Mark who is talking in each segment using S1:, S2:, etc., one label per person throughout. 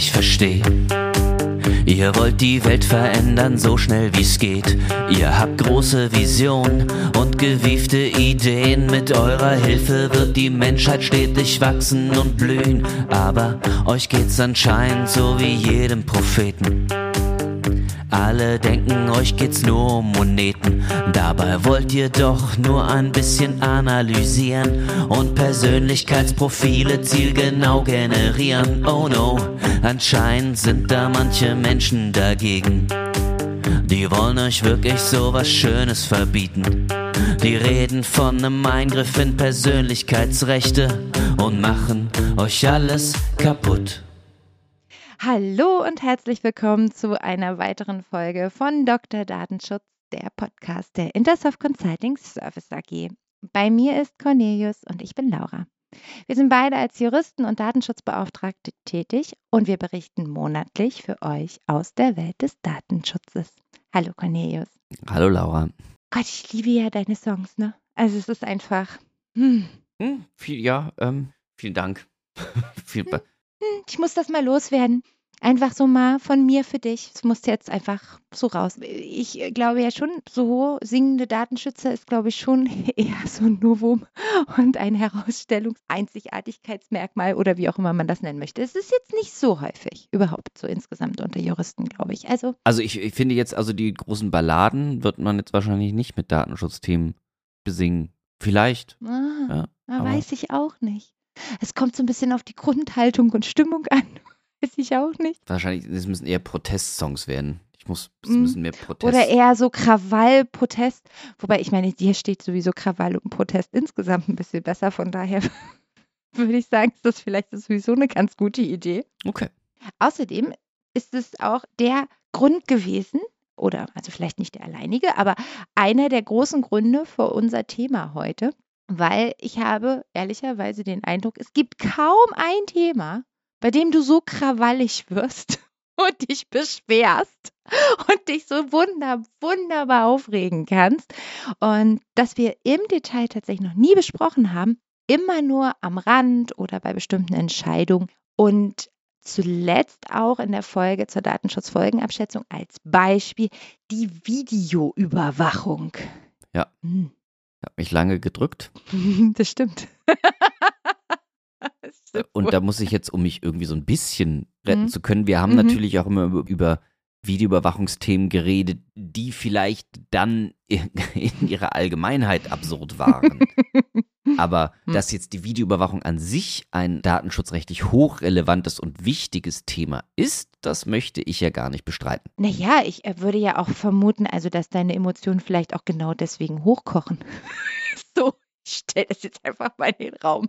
S1: ich verstehe. Ihr wollt die Welt verändern, so schnell wie's geht. Ihr habt große Visionen und gewiefte Ideen. Mit eurer Hilfe wird die Menschheit stetig wachsen und blühen. Aber euch geht's anscheinend so wie jedem Propheten. Alle denken, euch geht's nur um Moneten. Dabei wollt ihr doch nur ein bisschen analysieren und Persönlichkeitsprofile zielgenau generieren. Oh no, anscheinend sind da manche Menschen dagegen. Die wollen euch wirklich so was Schönes verbieten. Die reden von einem Eingriff in Persönlichkeitsrechte und machen euch alles kaputt.
S2: Hallo und herzlich willkommen zu einer weiteren Folge von Dr. Datenschutz, der Podcast der Intersoft Consulting Service AG. Bei mir ist Cornelius und ich bin Laura. Wir sind beide als Juristen und Datenschutzbeauftragte tätig und wir berichten monatlich für euch aus der Welt des Datenschutzes. Hallo Cornelius.
S1: Hallo Laura.
S2: Gott, ich liebe ja deine Songs, ne? Also es ist einfach. Hm.
S1: Hm, viel, ja, ähm, vielen Dank. viel,
S2: hm ich muss das mal loswerden. Einfach so mal von mir für dich. Es muss jetzt einfach so raus. Ich glaube ja schon, so singende Datenschützer ist, glaube ich, schon eher so ein Novum und ein Herausstellungs-Einzigartigkeitsmerkmal oder wie auch immer man das nennen möchte. Es ist jetzt nicht so häufig, überhaupt so insgesamt unter Juristen, glaube ich. Also,
S1: also ich, ich finde jetzt, also die großen Balladen wird man jetzt wahrscheinlich nicht mit Datenschutzthemen besingen. Vielleicht.
S2: Ah, ja, weiß ich auch nicht. Es kommt so ein bisschen auf die Grundhaltung und Stimmung an. Weiß ich auch nicht.
S1: Wahrscheinlich, es müssen eher Protestsongs werden. Ich muss, es mhm. müssen mehr Protest.
S2: Oder eher so Krawall, Protest. Wobei, ich meine, hier steht sowieso Krawall und Protest insgesamt ein bisschen besser. Von daher würde ich sagen, ist das vielleicht sowieso eine ganz gute Idee.
S1: Okay.
S2: Außerdem ist es auch der Grund gewesen, oder also vielleicht nicht der alleinige, aber einer der großen Gründe für unser Thema heute, weil ich habe ehrlicherweise den Eindruck, es gibt kaum ein Thema, bei dem du so krawallig wirst und dich beschwerst und dich so wunder, wunderbar aufregen kannst. Und dass wir im Detail tatsächlich noch nie besprochen haben, immer nur am Rand oder bei bestimmten Entscheidungen. Und zuletzt auch in der Folge zur Datenschutzfolgenabschätzung als Beispiel die Videoüberwachung.
S1: Ja. Hm. Ich habe mich lange gedrückt.
S2: Das stimmt.
S1: Und da muss ich jetzt, um mich irgendwie so ein bisschen retten mhm. zu können, wir haben mhm. natürlich auch immer über Videoüberwachungsthemen geredet, die vielleicht dann in ihrer Allgemeinheit absurd waren. Aber hm. dass jetzt die Videoüberwachung an sich ein datenschutzrechtlich hochrelevantes und wichtiges Thema ist, das möchte ich ja gar nicht bestreiten.
S2: Naja, ich äh, würde ja auch vermuten, also dass deine Emotionen vielleicht auch genau deswegen hochkochen. so, ich stelle das jetzt einfach mal in den Raum.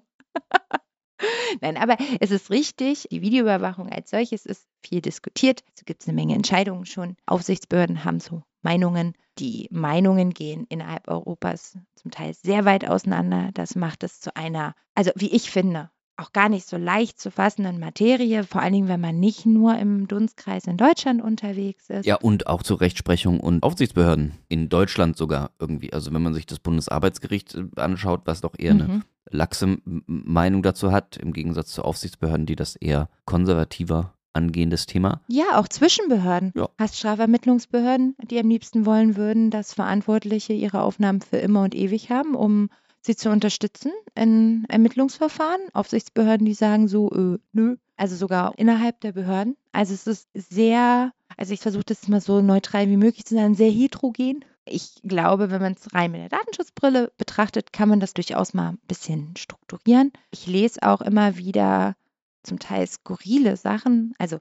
S2: Nein, aber es ist richtig, die Videoüberwachung als solches ist viel diskutiert. Es gibt eine Menge Entscheidungen schon. Aufsichtsbehörden haben so Meinungen. Die Meinungen gehen innerhalb Europas zum Teil sehr weit auseinander. Das macht es zu einer, also wie ich finde, auch gar nicht so leicht zu fassenden Materie, vor allen Dingen, wenn man nicht nur im Dunstkreis in Deutschland unterwegs ist.
S1: Ja, und auch zur Rechtsprechung und Aufsichtsbehörden in Deutschland sogar irgendwie. Also wenn man sich das Bundesarbeitsgericht äh, anschaut, was doch eher mhm. eine laxe Meinung dazu hat, im Gegensatz zu Aufsichtsbehörden, die das eher konservativer angehendes Thema.
S2: Ja, auch Zwischenbehörden. Ja. Hast Strafermittlungsbehörden, die am liebsten wollen würden, dass Verantwortliche ihre Aufnahmen für immer und ewig haben, um sie zu unterstützen in Ermittlungsverfahren. Aufsichtsbehörden, die sagen so, äh, nö. Also sogar innerhalb der Behörden. Also es ist sehr, also ich versuche das mal so neutral wie möglich zu sein, sehr heterogen. Ich glaube, wenn man es rein mit der Datenschutzbrille betrachtet, kann man das durchaus mal ein bisschen strukturieren. Ich lese auch immer wieder zum Teil skurrile Sachen. Also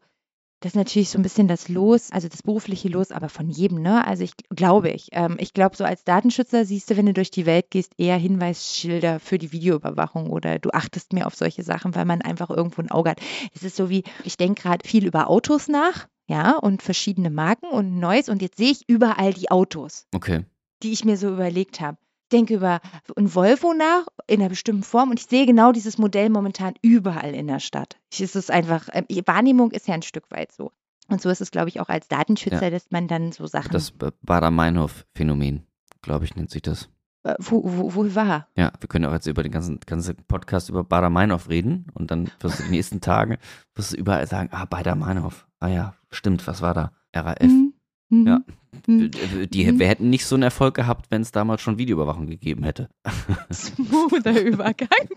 S2: das ist natürlich so ein bisschen das Los, also das berufliche Los, aber von jedem, ne? Also ich glaube ich. Ähm, ich glaube, so als Datenschützer siehst du, wenn du durch die Welt gehst, eher Hinweisschilder für die Videoüberwachung oder du achtest mehr auf solche Sachen, weil man einfach irgendwo ein Auge hat. Es ist so wie, ich denke gerade viel über Autos nach, ja, und verschiedene Marken und Neues und jetzt sehe ich überall die Autos.
S1: Okay.
S2: Die ich mir so überlegt habe denke über ein Volvo nach in einer bestimmten Form und ich sehe genau dieses Modell momentan überall in der Stadt. Ich, es ist einfach, äh, Wahrnehmung ist ja ein Stück weit so. Und so ist es, glaube ich, auch als Datenschützer, ja. dass man dann so Sachen.
S1: Das Bader-Meinhof-Phänomen, glaube ich, nennt sich das.
S2: äh, wo, wo, wo war.
S1: Ja, wir können auch jetzt über den ganzen, ganzen Podcast über Bader Meinhof reden und dann wirst du die nächsten Tage wirst du überall sagen, ah, Bader Meinhof. Ah ja, stimmt, was war da? RAF. Mhm. Mhm. Ja. Mhm. Die, mhm. wir hätten nicht so einen Erfolg gehabt, wenn es damals schon Videoüberwachung gegeben hätte.
S2: Smoother Übergang.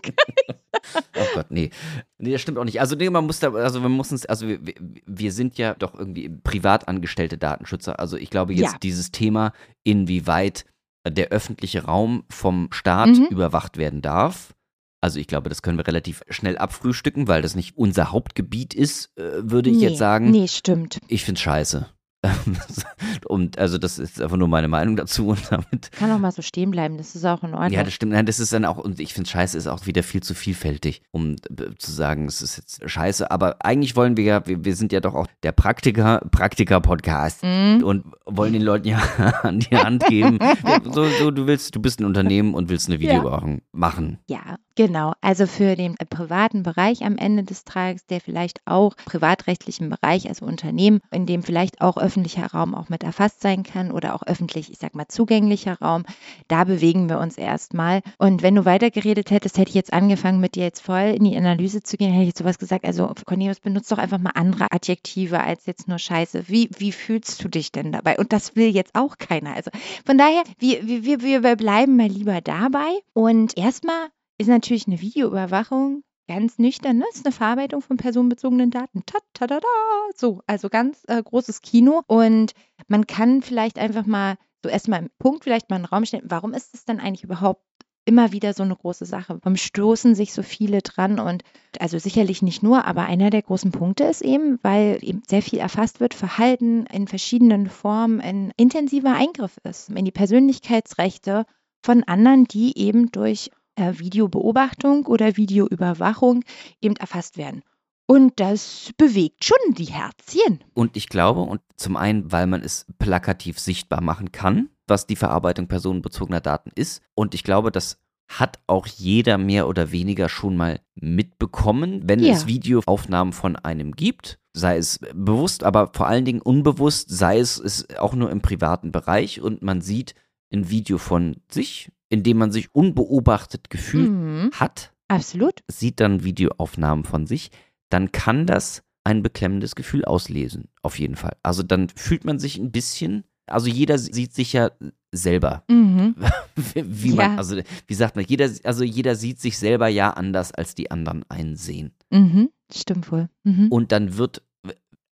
S1: oh Gott, nee. Nee, das stimmt auch nicht. Also, nee, man muss da, also wir müssen also wir, wir sind ja doch irgendwie privat angestellte Datenschützer. Also ich glaube jetzt ja. dieses Thema, inwieweit der öffentliche Raum vom Staat mhm. überwacht werden darf. Also ich glaube, das können wir relativ schnell abfrühstücken, weil das nicht unser Hauptgebiet ist, äh, würde ich nee, jetzt sagen.
S2: Nee, stimmt.
S1: Ich finde es scheiße. und also das ist einfach nur meine Meinung dazu und damit.
S2: Kann auch mal so stehen bleiben, das ist auch in Ordnung.
S1: Ja, das stimmt. Nein, das ist dann auch, und ich finde scheiße ist auch wieder viel zu vielfältig, um zu sagen, es ist jetzt scheiße. Aber eigentlich wollen wir ja, wir, wir sind ja doch auch der Praktiker, Praktiker-Podcast mhm. und wollen den Leuten ja an die Hand geben. so, so, du willst, du bist ein Unternehmen und willst eine Videoüberwachung ja. machen.
S2: Ja, Genau, also für den äh, privaten Bereich am Ende des Tages, der vielleicht auch privatrechtlichen Bereich, also Unternehmen, in dem vielleicht auch öffentlicher Raum auch mit erfasst sein kann oder auch öffentlich, ich sag mal, zugänglicher Raum, da bewegen wir uns erstmal. Und wenn du weitergeredet hättest, hätte ich jetzt angefangen, mit dir jetzt voll in die Analyse zu gehen, hätte ich jetzt sowas gesagt, also Cornelius, benutzt doch einfach mal andere Adjektive als jetzt nur Scheiße. Wie, wie fühlst du dich denn dabei? Und das will jetzt auch keiner. Also von daher, wir, wir, wir bleiben mal lieber dabei und erstmal ist natürlich eine Videoüberwachung ganz nüchtern, ne? Das ist eine Verarbeitung von personenbezogenen Daten. Ta, ta, da, da. So, also ganz äh, großes Kino. Und man kann vielleicht einfach mal so erstmal im Punkt vielleicht mal einen Raum stellen, warum ist es dann eigentlich überhaupt immer wieder so eine große Sache? Warum stoßen sich so viele dran? Und also sicherlich nicht nur, aber einer der großen Punkte ist eben, weil eben sehr viel erfasst wird, Verhalten in verschiedenen Formen ein intensiver Eingriff ist in die Persönlichkeitsrechte von anderen, die eben durch äh, Videobeobachtung oder Videoüberwachung eben erfasst werden. Und das bewegt schon die Herzchen.
S1: Und ich glaube, und zum einen, weil man es plakativ sichtbar machen kann, was die Verarbeitung personenbezogener Daten ist. Und ich glaube, das hat auch jeder mehr oder weniger schon mal mitbekommen, wenn ja. es Videoaufnahmen von einem gibt, sei es bewusst, aber vor allen Dingen unbewusst, sei es, es auch nur im privaten Bereich und man sieht ein Video von sich, in dem man sich unbeobachtet gefühlt mhm. hat,
S2: Absolut.
S1: sieht dann Videoaufnahmen von sich, dann kann das ein beklemmendes Gefühl auslesen, auf jeden Fall. Also dann fühlt man sich ein bisschen, also jeder sieht sich ja selber. Mhm. wie man, ja. also wie sagt man, jeder, also jeder sieht sich selber ja anders, als die anderen einsehen.
S2: Mhm. Stimmt wohl. Mhm.
S1: Und dann wird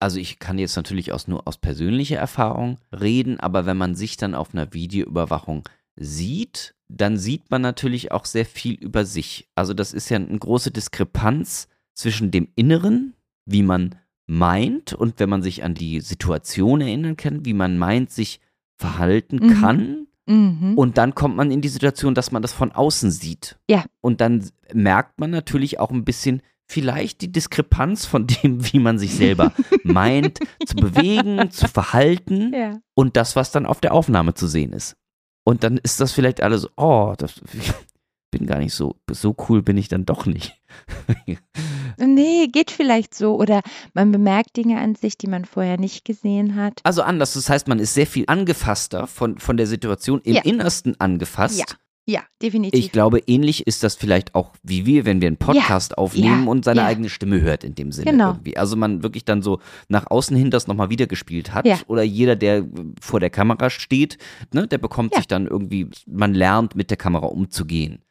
S1: also ich kann jetzt natürlich aus, nur aus persönlicher Erfahrung reden, aber wenn man sich dann auf einer Videoüberwachung sieht, dann sieht man natürlich auch sehr viel über sich. Also das ist ja eine große Diskrepanz zwischen dem Inneren, wie man meint und wenn man sich an die Situation erinnern kann, wie man meint, sich verhalten mhm. kann. Mhm. Und dann kommt man in die Situation, dass man das von außen sieht.
S2: Ja.
S1: Und dann merkt man natürlich auch ein bisschen vielleicht die Diskrepanz von dem, wie man sich selber meint, zu bewegen, zu verhalten ja. und das, was dann auf der Aufnahme zu sehen ist. Und dann ist das vielleicht alles, oh, das bin gar nicht so, so cool bin ich dann doch nicht.
S2: nee, geht vielleicht so. Oder man bemerkt Dinge an sich, die man vorher nicht gesehen hat.
S1: Also anders, das heißt, man ist sehr viel angefasster von, von der Situation, im ja. Innersten angefasst.
S2: Ja. Ja, definitiv.
S1: Ich glaube, ähnlich ist das vielleicht auch wie wir, wenn wir einen Podcast ja, aufnehmen ja, und seine ja. eigene Stimme hört in dem Sinne genau. irgendwie. Also man wirklich dann so nach außen hin das nochmal wiedergespielt hat. Oder jeder, der vor der Kamera steht, ne, der bekommt sich dann irgendwie, man lernt mit der Kamera umzugehen.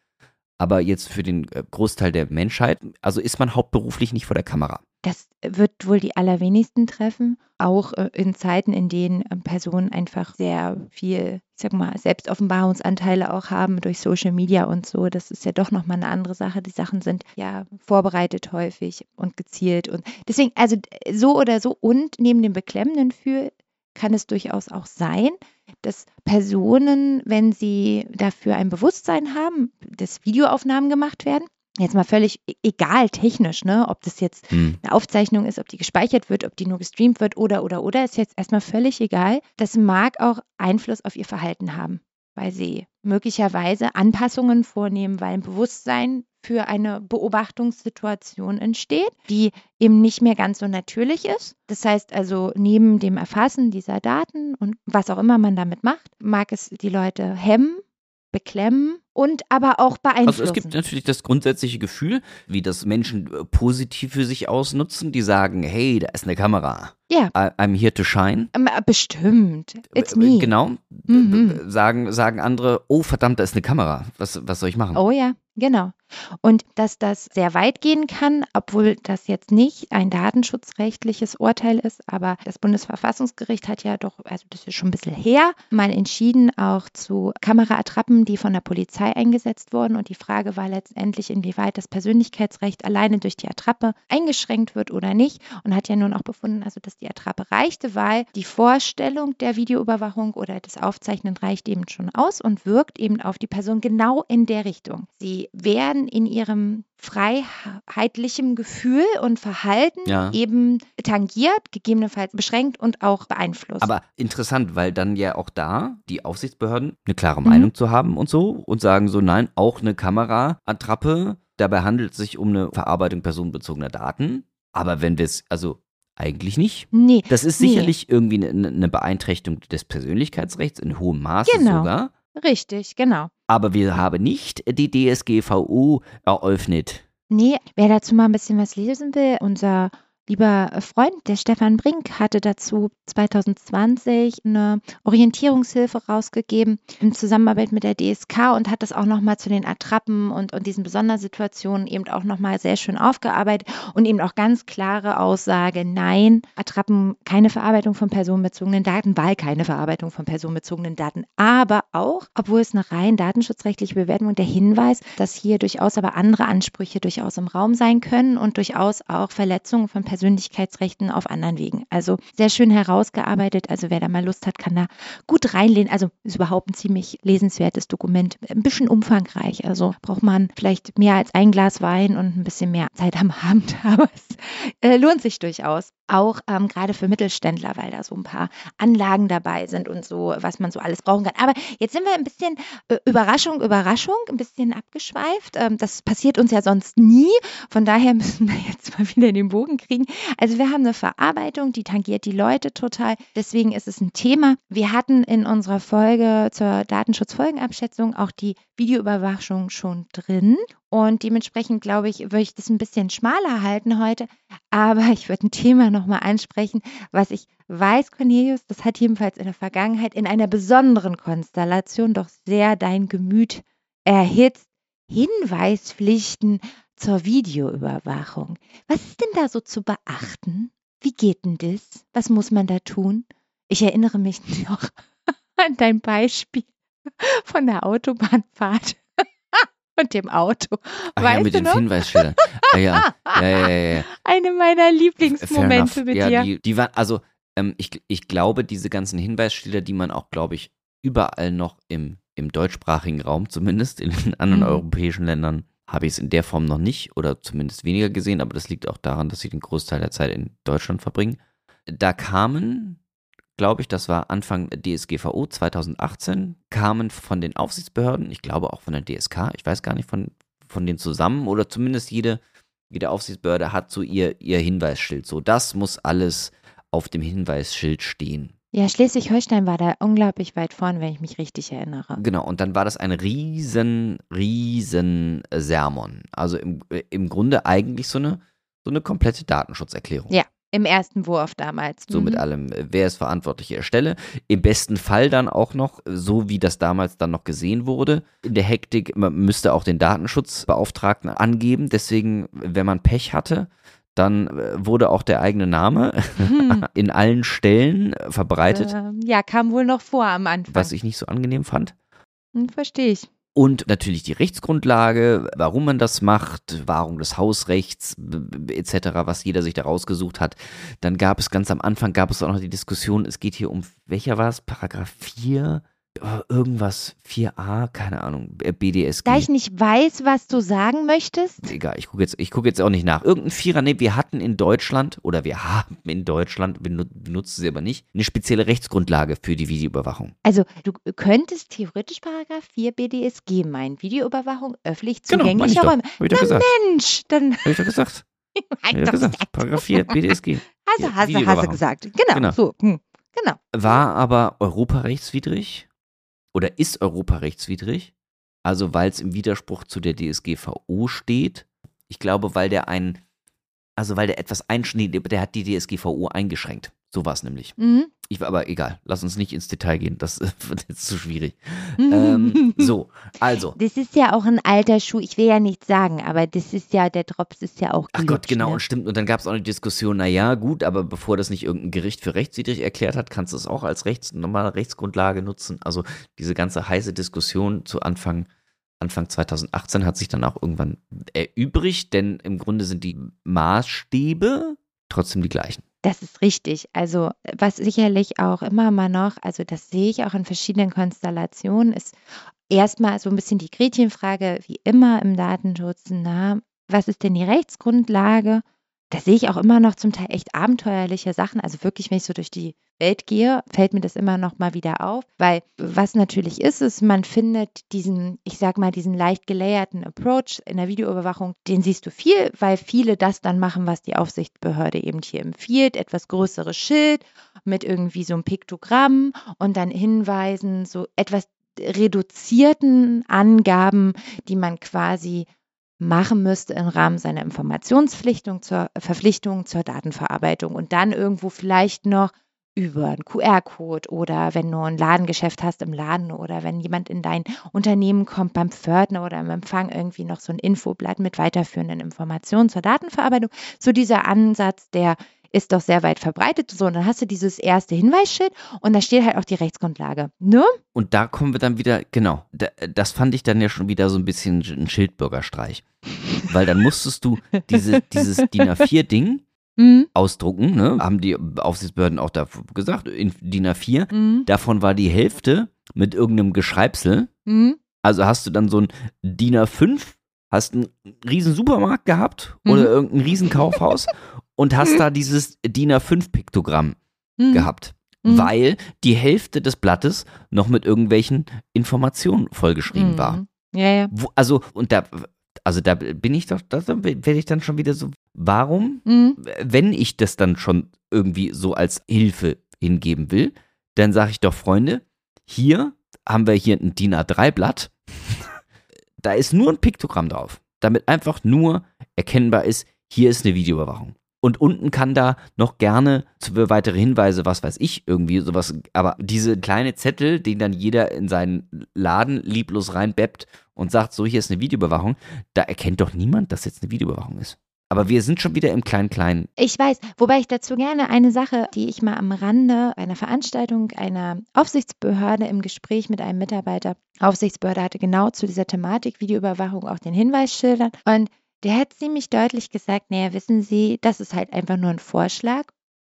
S1: Aber jetzt für den äh, Großteil der Menschheit, also ist man hauptberuflich nicht vor der Kamera.
S2: Das wird wohl die allerwenigsten treffen, auch äh, in Zeiten, in denen ähm, Personen einfach sehr viel, ich sag mal, Selbstoffenbarungsanteile auch haben durch Social Media und so. Das ist ja doch nochmal eine andere Sache. Die Sachen sind ja vorbereitet häufig und gezielt. Und deswegen, also so oder so und neben dem beklemmenden Gefühl kann es durchaus auch sein, dass Personen, wenn sie dafür ein Bewusstsein haben, dass Videoaufnahmen gemacht werden, jetzt mal völlig e-, egal technisch, ne, ob das jetzt hm. eine Aufzeichnung ist, ob die gespeichert wird, ob die nur gestreamt wird oder oder oder, ist jetzt erstmal völlig egal. Das mag auch Einfluss auf ihr Verhalten haben, weil sie möglicherweise Anpassungen vornehmen, weil ein Bewusstsein für eine Beobachtungssituation entsteht, die eben nicht mehr ganz so natürlich ist. Das heißt also, neben dem Erfassen dieser Daten und was auch immer man damit macht, mag es die Leute hemmen, beklemmen und aber auch beeinflussen. Also
S1: es gibt natürlich das grundsätzliche Gefühl, wie das Menschen äh, positiv für sich ausnutzen, die sagen, hey, da ist eine Kamera.
S2: Ja.
S1: I'm here to shine.
S2: Ähm, äh, bestimmt. It's me.
S1: Genau. Mhm. Sagen, sagen andere, oh verdammt, da ist eine Kamera. Was, was soll ich machen?
S2: Oh ja, genau. Und dass das sehr weit gehen kann, obwohl das jetzt nicht ein datenschutzrechtliches Urteil ist, aber das Bundesverfassungsgericht hat ja doch, also das ist schon ein bisschen her, mal entschieden auch zu Kameraattrappen, die von der Polizei eingesetzt wurden. Und die Frage war letztendlich, inwieweit das Persönlichkeitsrecht alleine durch die Attrappe eingeschränkt wird oder nicht. Und hat ja nun auch befunden, also dass die Attrappe reichte, weil die Vorstellung der Videoüberwachung oder des Aufzeichnen reicht eben schon aus und wirkt eben auf die Person genau in der Richtung. Sie werden in ihrem freiheitlichem Gefühl und Verhalten ja. eben tangiert, gegebenenfalls beschränkt und auch beeinflusst.
S1: Aber interessant, weil dann ja auch da die Aufsichtsbehörden eine klare Meinung mhm. zu haben und so und sagen so, nein, auch eine Kameraattrappe, dabei handelt es sich um eine Verarbeitung personenbezogener Daten. Aber wenn wir es, also eigentlich nicht.
S2: Nee.
S1: Das ist sicherlich nee. irgendwie eine, eine Beeinträchtigung des Persönlichkeitsrechts in hohem Maße
S2: genau.
S1: sogar.
S2: Richtig, genau.
S1: Aber wir haben nicht die DSGVO eröffnet.
S2: Nee, wer dazu mal ein bisschen was lesen will, unser lieber Freund, der Stefan Brink, hatte dazu 2020 eine Orientierungshilfe rausgegeben in Zusammenarbeit mit der DSK und hat das auch nochmal zu den Attrappen und, und diesen Besondersituationen eben auch nochmal sehr schön aufgearbeitet und eben auch ganz klare Aussage, nein, Attrappen keine Verarbeitung von personenbezogenen Daten, weil keine Verarbeitung von personenbezogenen Daten, aber auch, obwohl es eine rein datenschutzrechtliche Bewertung und der Hinweis, dass hier durchaus aber andere Ansprüche durchaus im Raum sein können und durchaus auch Verletzungen von Personen Persönlichkeitsrechten auf anderen Wegen. Also sehr schön herausgearbeitet. Also wer da mal Lust hat, kann da gut reinlehnen. Also ist überhaupt ein ziemlich lesenswertes Dokument. Ein bisschen umfangreich. Also braucht man vielleicht mehr als ein Glas Wein und ein bisschen mehr Zeit am Abend. Aber es äh, lohnt sich durchaus. Auch ähm, gerade für Mittelständler, weil da so ein paar Anlagen dabei sind und so, was man so alles brauchen kann. Aber jetzt sind wir ein bisschen äh, Überraschung, Überraschung, ein bisschen abgeschweift. Ähm, das passiert uns ja sonst nie. Von daher müssen wir jetzt mal wieder den Bogen kriegen. Also wir haben eine Verarbeitung, die tangiert die Leute total. Deswegen ist es ein Thema. Wir hatten in unserer Folge zur Datenschutzfolgenabschätzung auch die Videoüberwachung schon drin. Und dementsprechend glaube ich, würde ich das ein bisschen schmaler halten heute. Aber ich würde ein Thema nochmal ansprechen, was ich weiß, Cornelius, das hat jedenfalls in der Vergangenheit in einer besonderen Konstellation doch sehr dein Gemüt erhitzt. Hinweispflichten zur Videoüberwachung. Was ist denn da so zu beachten? Wie geht denn das? Was muss man da tun? Ich erinnere mich noch an dein Beispiel von der Autobahnfahrt und dem Auto.
S1: Ach weißt ja, mit den noch? Hinweisschildern. Ah, ja. Ja, ja, ja,
S2: Eine meiner Lieblingsmomente mit dir.
S1: Die, die waren, also ähm, ich, ich glaube, diese ganzen Hinweisschilder, die man auch, glaube ich, überall noch im, im deutschsprachigen Raum zumindest, in anderen mhm. europäischen Ländern habe ich es in der Form noch nicht oder zumindest weniger gesehen, aber das liegt auch daran, dass sie den Großteil der Zeit in Deutschland verbringen. Da kamen, glaube ich, das war Anfang DSGVO 2018, kamen von den Aufsichtsbehörden, ich glaube auch von der DSK, ich weiß gar nicht von, von denen zusammen oder zumindest jede, jede Aufsichtsbehörde hat so ihr, ihr Hinweisschild. So, das muss alles auf dem Hinweisschild stehen.
S2: Ja, Schleswig-Holstein war da unglaublich weit vorn, wenn ich mich richtig erinnere.
S1: Genau, und dann war das ein riesen, riesen Sermon. Also im, im Grunde eigentlich so eine, so eine komplette Datenschutzerklärung.
S2: Ja, im ersten Wurf damals.
S1: So mhm. mit allem, wer ist verantwortliche Erstelle. Im besten Fall dann auch noch, so wie das damals dann noch gesehen wurde. In der Hektik, man müsste auch den Datenschutzbeauftragten angeben. Deswegen, wenn man Pech hatte, dann äh, wurde auch der eigene Name hm. in allen Stellen äh, verbreitet. Äh,
S2: ja, kam wohl noch vor am Anfang.
S1: Was ich nicht so angenehm fand.
S2: Hm, Verstehe ich.
S1: Und natürlich die Rechtsgrundlage, warum man das macht, Wahrung des Hausrechts etc., was jeder sich da rausgesucht hat. Dann gab es ganz am Anfang, gab es auch noch die Diskussion, es geht hier um, welcher war es, Paragraph 4? Oh, irgendwas 4a, keine Ahnung, äh, BDSG.
S2: Da ich nicht weiß, was du sagen möchtest.
S1: Egal, ich gucke jetzt, guck jetzt auch nicht nach. Irgendein Vierer, nee, wir hatten in Deutschland oder wir haben in Deutschland, benutzen sie aber nicht, eine spezielle Rechtsgrundlage für die Videoüberwachung.
S2: Also du könntest theoretisch Paragraph 4 BDSG meinen, Videoüberwachung öffentlich zugänglicher
S1: genau, Räume.
S2: Hab ich
S1: doch gesagt.
S2: Mensch, dann.
S1: Hab ich doch gesagt. Hab ich doch gesagt. Paragraph 4 BDSG.
S2: Also hast, hast du gesagt. Genau, genau. so. Hm. Genau.
S1: War aber europarechtswidrig oder ist europarechtswidrig. Also weil es im Widerspruch zu der DSGVO steht. Ich glaube, weil der ein, also weil der etwas einschneidet, der hat die DSGVO eingeschränkt. So war es nämlich. Mhm. Ich, aber egal, lass uns nicht ins Detail gehen, das wird jetzt zu schwierig. ähm, so, also.
S2: Das ist ja auch ein alter Schuh, ich will ja nichts sagen, aber das ist ja, der Drops ist ja auch
S1: Ach Gott, genau, ne? und stimmt. Und dann gab es auch eine Diskussion, naja, gut, aber bevor das nicht irgendein Gericht für rechtswidrig erklärt hat, kannst du es auch als Rechts, normale Rechtsgrundlage nutzen. Also diese ganze heiße Diskussion zu Anfang Anfang 2018 hat sich dann auch irgendwann erübrigt, denn im Grunde sind die Maßstäbe trotzdem die gleichen.
S2: Das ist richtig. Also, was sicherlich auch immer mal noch, also das sehe ich auch in verschiedenen Konstellationen, ist erstmal so ein bisschen die Gretchenfrage, wie immer im Datenschutz, na, was ist denn die Rechtsgrundlage? Da sehe ich auch immer noch zum Teil echt abenteuerliche Sachen. Also wirklich, wenn ich so durch die Welt gehe, fällt mir das immer noch mal wieder auf. Weil was natürlich ist, ist, man findet diesen, ich sag mal, diesen leicht gelayerten Approach in der Videoüberwachung, den siehst du viel, weil viele das dann machen, was die Aufsichtsbehörde eben hier empfiehlt. Etwas größeres Schild mit irgendwie so einem Piktogramm und dann Hinweisen, so etwas reduzierten Angaben, die man quasi machen müsste im Rahmen seiner Informationspflichtung zur Verpflichtung zur Datenverarbeitung und dann irgendwo vielleicht noch über einen QR-Code oder wenn du ein Ladengeschäft hast im Laden oder wenn jemand in dein Unternehmen kommt beim Pförtner oder im Empfang irgendwie noch so ein Infoblatt mit weiterführenden Informationen zur Datenverarbeitung. So dieser Ansatz, der ist doch sehr weit verbreitet. So, und dann hast du dieses erste Hinweisschild und da steht halt auch die Rechtsgrundlage. Ne?
S1: Und da kommen wir dann wieder, genau, das fand ich dann ja schon wieder so ein bisschen ein Schildbürgerstreich. Weil dann musstest du diese, dieses DIN A4-Ding mhm. ausdrucken, ne? haben die Aufsichtsbehörden auch da gesagt, in DIN A4. Mhm. Davon war die Hälfte mit irgendeinem Geschreibsel. Mhm. Also hast du dann so ein DIN A5 hast einen riesen Supermarkt gehabt mhm. oder irgendein riesen Kaufhaus und hast da dieses DIN A5-Piktogramm mhm. gehabt. Mhm. Weil die Hälfte des Blattes noch mit irgendwelchen Informationen vollgeschrieben war.
S2: Mhm. Ja, ja.
S1: Wo, also, und da, also da bin ich doch, da werde ich dann schon wieder so, warum, mhm. wenn ich das dann schon irgendwie so als Hilfe hingeben will, dann sage ich doch, Freunde, hier haben wir hier ein DIN A3-Blatt, da ist nur ein Piktogramm drauf, damit einfach nur erkennbar ist, hier ist eine Videoüberwachung. Und unten kann da noch gerne für weitere Hinweise, was weiß ich, irgendwie sowas. Aber diese kleine Zettel, den dann jeder in seinen Laden lieblos reinbeppt und sagt, so hier ist eine Videoüberwachung, da erkennt doch niemand, dass jetzt eine Videoüberwachung ist. Aber wir sind schon wieder im Klein-Klein.
S2: Ich weiß, wobei ich dazu gerne eine Sache, die ich mal am Rande einer Veranstaltung einer Aufsichtsbehörde im Gespräch mit einem Mitarbeiter, Aufsichtsbehörde hatte genau zu dieser Thematik Videoüberwachung auch den Hinweis schildern. Und der hat ziemlich deutlich gesagt, naja, wissen Sie, das ist halt einfach nur ein Vorschlag,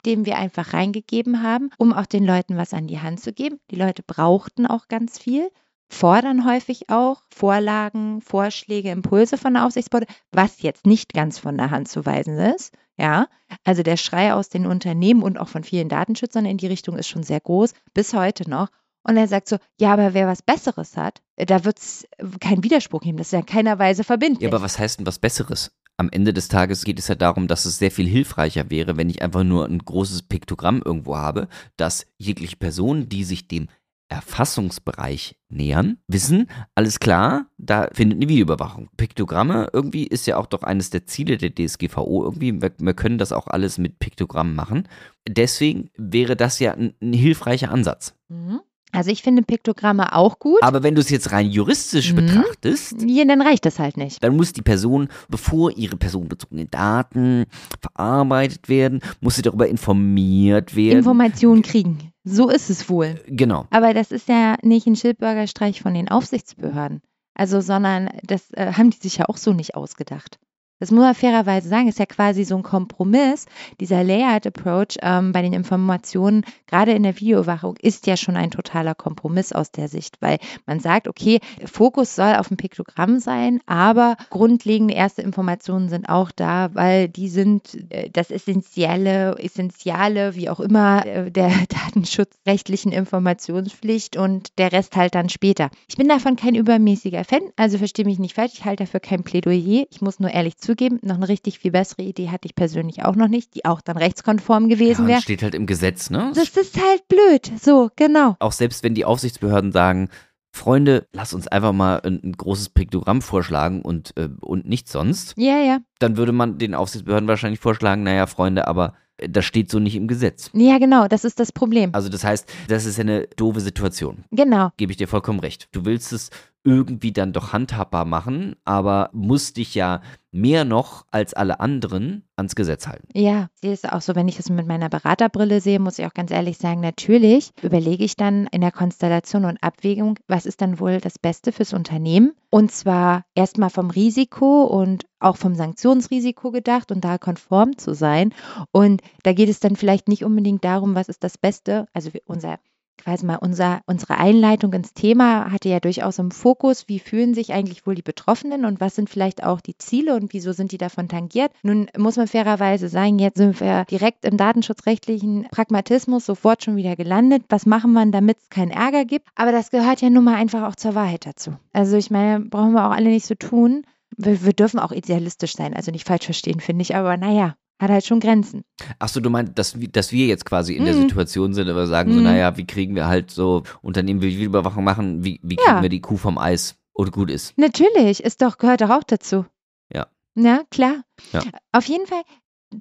S2: den wir einfach reingegeben haben, um auch den Leuten was an die Hand zu geben. Die Leute brauchten auch ganz viel, fordern häufig auch Vorlagen, Vorschläge, Impulse von der Aufsichtsbehörde, was jetzt nicht ganz von der Hand zu weisen ist. Ja, also der Schrei aus den Unternehmen und auch von vielen Datenschützern in die Richtung ist schon sehr groß, bis heute noch. Und er sagt so, ja, aber wer was Besseres hat, da wird es keinen Widerspruch geben. Das ist ja in keiner Weise verbindlich.
S1: Ja, aber was heißt denn was Besseres? Am Ende des Tages geht es ja darum, dass es sehr viel hilfreicher wäre, wenn ich einfach nur ein großes Piktogramm irgendwo habe, dass jegliche Personen, die sich dem Erfassungsbereich nähern, wissen, alles klar, da findet eine Videoüberwachung. Piktogramme irgendwie ist ja auch doch eines der Ziele der DSGVO irgendwie. Wir, wir können das auch alles mit Piktogrammen machen. Deswegen wäre das ja ein, ein hilfreicher Ansatz.
S2: Mhm. Also ich finde Piktogramme auch gut.
S1: Aber wenn du es jetzt rein juristisch mhm. betrachtest,
S2: ja, dann reicht das halt nicht.
S1: Dann muss die Person, bevor ihre personenbezogenen Daten verarbeitet werden, muss sie darüber informiert werden.
S2: Informationen kriegen. So ist es wohl.
S1: Genau.
S2: Aber das ist ja nicht ein Schildbürgerstreich von den Aufsichtsbehörden. Also, sondern das äh, haben die sich ja auch so nicht ausgedacht. Das muss man fairerweise sagen, ist ja quasi so ein Kompromiss. Dieser Layered Approach ähm, bei den Informationen, gerade in der Videoüberwachung, ist ja schon ein totaler Kompromiss aus der Sicht, weil man sagt, okay, Fokus soll auf dem Piktogramm sein, aber grundlegende erste Informationen sind auch da, weil die sind äh, das Essentielle, Essentiale, wie auch immer, äh, der datenschutzrechtlichen Informationspflicht und der Rest halt dann später. Ich bin davon kein übermäßiger Fan, also verstehe mich nicht falsch, ich halte dafür kein Plädoyer. Ich muss nur ehrlich zu zugeben, noch eine richtig viel bessere Idee hatte ich persönlich auch noch nicht, die auch dann rechtskonform gewesen wäre. Ja,
S1: steht halt im Gesetz, ne?
S2: Das ist halt blöd. So, genau.
S1: Auch selbst wenn die Aufsichtsbehörden sagen, Freunde, lass uns einfach mal ein, ein großes Piktogramm vorschlagen und, äh, und äh, nichts sonst.
S2: Ja, ja.
S1: Dann würde man den Aufsichtsbehörden wahrscheinlich vorschlagen, naja, Freunde, aber das steht so nicht im Gesetz.
S2: Ja, genau, das ist das Problem.
S1: Also das heißt, das ist ja eine doofe Situation.
S2: Genau.
S1: Gebe ich dir vollkommen recht. Du willst es irgendwie dann doch handhabbar machen, aber musst dich ja mehr noch als alle anderen ans Gesetz halten.
S2: Ja, sie ist auch so, wenn ich das mit meiner Beraterbrille sehe, muss ich auch ganz ehrlich sagen, natürlich überlege ich dann in der Konstellation und Abwägung, was ist dann wohl das Beste fürs Unternehmen? Und zwar erstmal vom Risiko und auch vom Sanktionsrisiko gedacht und da konform zu sein. Und da geht es dann vielleicht nicht unbedingt darum, was ist das Beste. Also unser quasi mal unser, unsere Einleitung ins Thema hatte ja durchaus im Fokus, wie fühlen sich eigentlich wohl die Betroffenen und was sind vielleicht auch die Ziele und wieso sind die davon tangiert. Nun muss man fairerweise sagen, jetzt sind wir direkt im datenschutzrechtlichen Pragmatismus sofort schon wieder gelandet. Was machen wir, damit es keinen Ärger gibt? Aber das gehört ja nun mal einfach auch zur Wahrheit dazu. Also ich meine, brauchen wir auch alle nicht so tun. Wir, wir dürfen auch idealistisch sein, also nicht falsch verstehen, finde ich, aber naja, hat halt schon Grenzen.
S1: Achso, du meinst, dass, dass wir jetzt quasi in mhm. der Situation sind, aber sagen mhm. so, naja, wie kriegen wir halt so Unternehmen, wie Videoüberwachung machen, wie, wie kriegen ja. wir die Kuh vom Eis und gut ist?
S2: Natürlich, ist doch, gehört doch auch dazu.
S1: Ja.
S2: Ja, klar. Ja. Auf jeden Fall,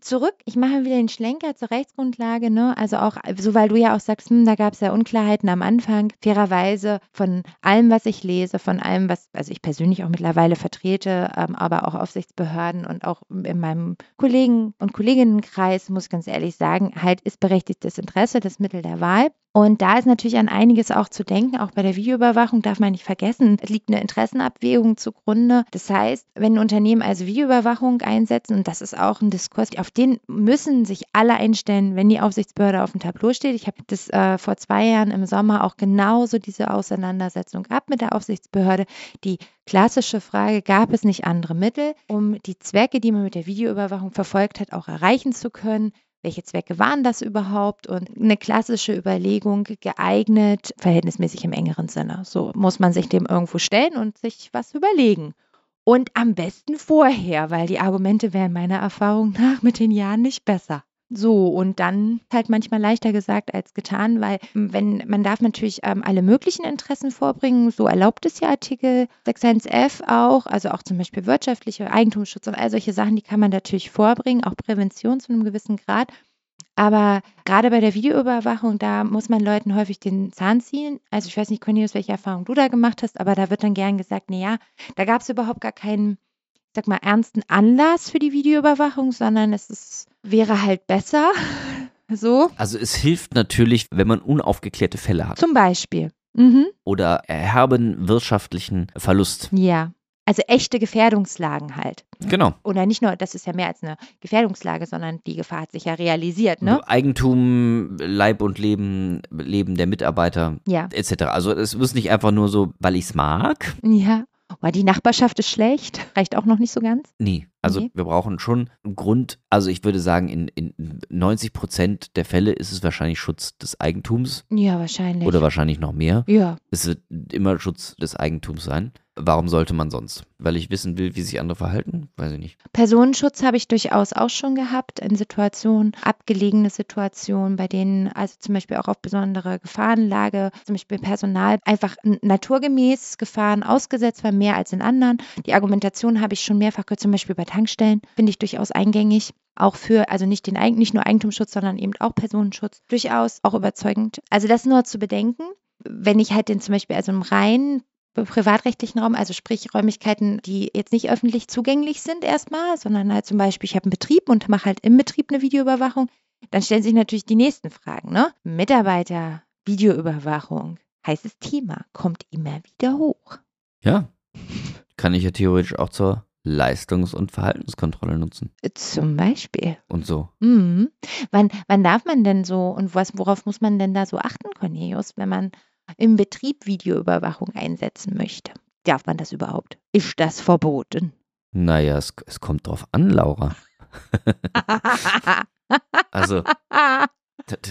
S2: zurück, ich mache wieder den Schlenker zur Rechtsgrundlage, ne? Also auch, so weil du ja auch sagst, hm, da gab es ja Unklarheiten am Anfang. Fairerweise von allem, was ich lese, von allem, was, also ich persönlich auch mittlerweile vertrete, ähm, aber auch Aufsichtsbehörden und auch in meinem Kollegen- und Kolleginnenkreis, muss ich ganz ehrlich sagen, halt ist berechtigtes Interesse das Mittel der Wahl. Und da ist natürlich an einiges auch zu denken. Auch bei der Videoüberwachung darf man nicht vergessen, es liegt eine Interessenabwägung zugrunde. Das heißt, wenn Unternehmen also Videoüberwachung einsetzen, und das ist auch ein Diskurs, auf den müssen sich alle einstellen, wenn die Aufsichtsbehörde auf dem Tableau steht. Ich habe das äh, vor zwei Jahren im Sommer auch genauso diese Auseinandersetzung ab mit der Aufsichtsbehörde. Die klassische Frage, gab es nicht andere Mittel, um die Zwecke, die man mit der Videoüberwachung verfolgt hat, auch erreichen zu können? Welche Zwecke waren das überhaupt und eine klassische Überlegung geeignet, verhältnismäßig im engeren Sinne. So muss man sich dem irgendwo stellen und sich was überlegen. Und am besten vorher, weil die Argumente wären meiner Erfahrung nach mit den Jahren nicht besser. So, und dann halt manchmal leichter gesagt als getan, weil hm, wenn man darf natürlich ähm, alle möglichen Interessen vorbringen, so erlaubt es ja Artikel 6.1f auch, also auch zum Beispiel wirtschaftliche Eigentumsschutz und all solche Sachen, die kann man natürlich vorbringen, auch Prävention zu einem gewissen Grad. Aber gerade bei der Videoüberwachung, da muss man Leuten häufig den Zahn ziehen. Also ich weiß nicht, Cornelius, welche Erfahrung du da gemacht hast, aber da wird dann gern gesagt, naja, da gab es überhaupt gar keinen sag mal, ernsten Anlass für die Videoüberwachung, sondern es ist, wäre halt besser. So.
S1: Also es hilft natürlich, wenn man unaufgeklärte Fälle hat.
S2: Zum Beispiel. Mhm.
S1: Oder erherben wirtschaftlichen Verlust.
S2: Ja. Also echte Gefährdungslagen halt.
S1: Genau.
S2: Oder nicht nur, das ist ja mehr als eine Gefährdungslage, sondern die Gefahr hat sich ja realisiert, ne?
S1: Eigentum, Leib und Leben, Leben der Mitarbeiter,
S2: ja.
S1: etc. Also es ist nicht einfach nur so, weil ich es mag.
S2: Ja. Aber die Nachbarschaft ist schlecht, reicht auch noch nicht so ganz.
S1: Nee, also okay. wir brauchen schon einen Grund. Also ich würde sagen, in, in 90 Prozent der Fälle ist es wahrscheinlich Schutz des Eigentums.
S2: Ja, wahrscheinlich.
S1: Oder wahrscheinlich noch mehr.
S2: Ja.
S1: Es wird immer Schutz des Eigentums sein. Warum sollte man sonst? Weil ich wissen will, wie sich andere verhalten? Weiß ich nicht.
S2: Personenschutz habe ich durchaus auch schon gehabt in Situationen, abgelegene Situationen, bei denen also zum Beispiel auch auf besondere Gefahrenlage, zum Beispiel Personal einfach naturgemäß Gefahren ausgesetzt war, mehr als in anderen. Die Argumentation habe ich schon mehrfach gehört, zum Beispiel bei Tankstellen, finde ich durchaus eingängig auch für, also nicht, den, nicht nur Eigentumsschutz, sondern eben auch Personenschutz, durchaus auch überzeugend. Also das nur zu bedenken. Wenn ich halt den zum Beispiel, also im reinen privatrechtlichen Raum, also sprich Räumlichkeiten, die jetzt nicht öffentlich zugänglich sind erstmal, sondern halt zum Beispiel, ich habe einen Betrieb und mache halt im Betrieb eine Videoüberwachung, dann stellen sich natürlich die nächsten Fragen. Ne? Mitarbeiter, Videoüberwachung, heißes Thema, kommt immer wieder hoch.
S1: Ja, kann ich ja theoretisch auch zur Leistungs- und Verhaltenskontrolle nutzen.
S2: Zum Beispiel.
S1: Und so.
S2: Mhm. Wann, wann darf man denn so und was, worauf muss man denn da so achten, Cornelius, wenn man im Betrieb Videoüberwachung einsetzen möchte. Darf man das überhaupt? Ist das verboten?
S1: Naja, es, es kommt drauf an, Laura. also,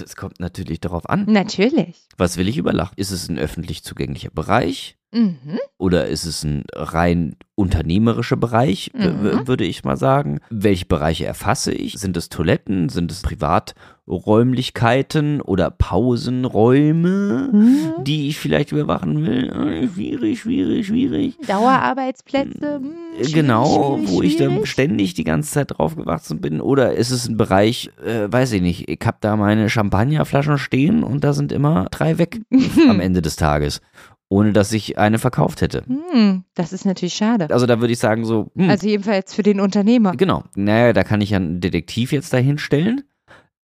S1: es kommt natürlich darauf an.
S2: Natürlich.
S1: Was will ich überlachen? Ist es ein öffentlich zugänglicher Bereich?
S2: Mhm.
S1: Oder ist es ein rein unternehmerischer Bereich,
S2: Mhm.
S1: würde ich mal sagen? Welche Bereiche erfasse ich? Sind es Toiletten? Sind es Privaträumlichkeiten oder Pausenräume,
S2: Mhm.
S1: die ich vielleicht überwachen will? Äh, Schwierig, schwierig, schwierig.
S2: Dauerarbeitsplätze. hm,
S1: Äh,
S2: schwierig,
S1: Genau,
S2: schwierig,
S1: wo ich dann ständig die ganze Zeit drauf gewachsen bin. Oder ist es ein Bereich, äh, weiß ich nicht, ich habe da meine Champagnerflaschen stehen und da sind immer drei weg am Ende des Tages, ohne dass ich eine verkauft hätte.
S2: Hm, das ist natürlich schade.
S1: Also da würde ich sagen so, hm,
S2: Also jedenfalls für den Unternehmer.
S1: genau, naja, da kann ich ja einen Detektiv jetzt dahin stellen.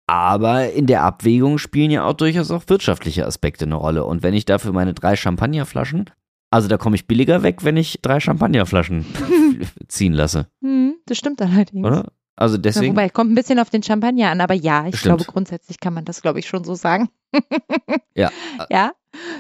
S1: Aber in der Abwägung spielen ja auch durchaus auch wirtschaftliche Aspekte eine Rolle. Und wenn ich dafür meine drei Champagnerflaschen, also da komme ich billiger weg, wenn ich drei Champagnerflaschen ziehen lasse,
S2: Hm, das stimmt allerdings.
S1: oder? Also deswegen,
S2: wobei, kommt ein bisschen auf den Champagner an, aber ja, ich
S1: Stimmt.
S2: glaube, grundsätzlich kann man das, glaube ich, schon so sagen.
S1: Ja.
S2: Ja,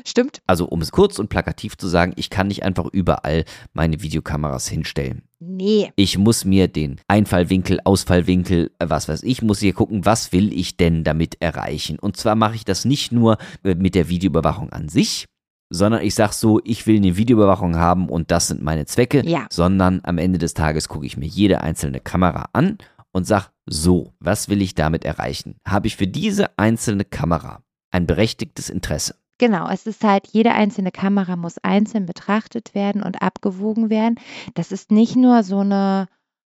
S2: stimmt.
S1: also um es kurz und plakativ zu sagen, ich kann nicht einfach überall meine Videokameras hinstellen.
S2: Nee.
S1: Ich muss mir den Einfallwinkel, Ausfallwinkel, äh, was weiß ich, muss hier gucken, was will ich denn damit erreichen. Und zwar mache ich das nicht nur äh, mit der Videoüberwachung an sich, sondern ich sage so, ich will eine Videoüberwachung haben und das sind meine Zwecke,
S2: Ja.
S1: sondern am Ende des Tages gucke ich mir jede einzelne Kamera an und sage so, was will ich damit erreichen? Habe ich für diese einzelne Kamera ein berechtigtes Interesse?
S2: Genau, es ist halt, jede einzelne Kamera muss einzeln betrachtet werden und abgewogen werden. Das ist nicht nur so eine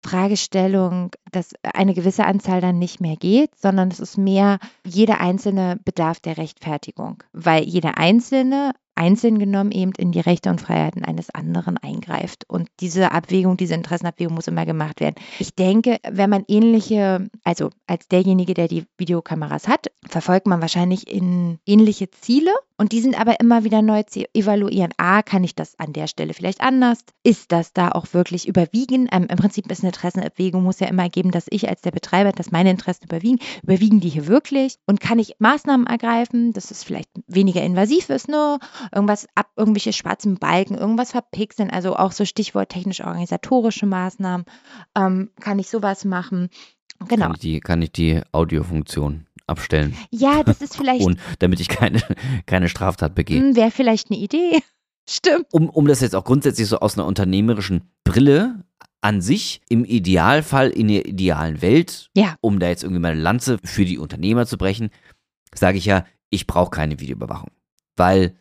S2: Fragestellung, dass eine gewisse Anzahl dann nicht mehr geht, sondern es ist mehr, jeder einzelne bedarf der Rechtfertigung, weil jeder einzelne einzeln genommen eben in die Rechte und Freiheiten eines anderen eingreift. Und diese Abwägung, diese Interessenabwägung muss immer gemacht werden. Ich denke, wenn man ähnliche, also als derjenige, der die Videokameras hat, verfolgt man wahrscheinlich in ähnliche Ziele und die sind aber immer wieder neu zu evaluieren. A, kann ich das an der Stelle vielleicht anders? Ist das da auch wirklich überwiegen? Ähm, Im Prinzip ist eine Interessenabwägung, muss ja immer geben, dass ich als der Betreiber, dass meine Interessen überwiegen. Überwiegen die hier wirklich? Und kann ich Maßnahmen ergreifen, dass es vielleicht weniger invasiv ist, ne? Irgendwas ab, irgendwelche schwarzen Balken, irgendwas verpixeln, also auch so Stichwort technisch-organisatorische Maßnahmen. Ähm, kann ich sowas machen? Genau.
S1: Kann ich die, kann ich die Audiofunktion abstellen,
S2: Ja, das ist vielleicht,
S1: und, damit ich keine, keine Straftat begehe.
S2: wäre vielleicht eine Idee. Stimmt.
S1: Um, um das jetzt auch grundsätzlich so aus einer unternehmerischen Brille an sich, im Idealfall in der idealen Welt,
S2: Ja.
S1: um da jetzt irgendwie meine Lanze für die Unternehmer zu brechen, sage ich ja, ich brauche keine Videoüberwachung. Weil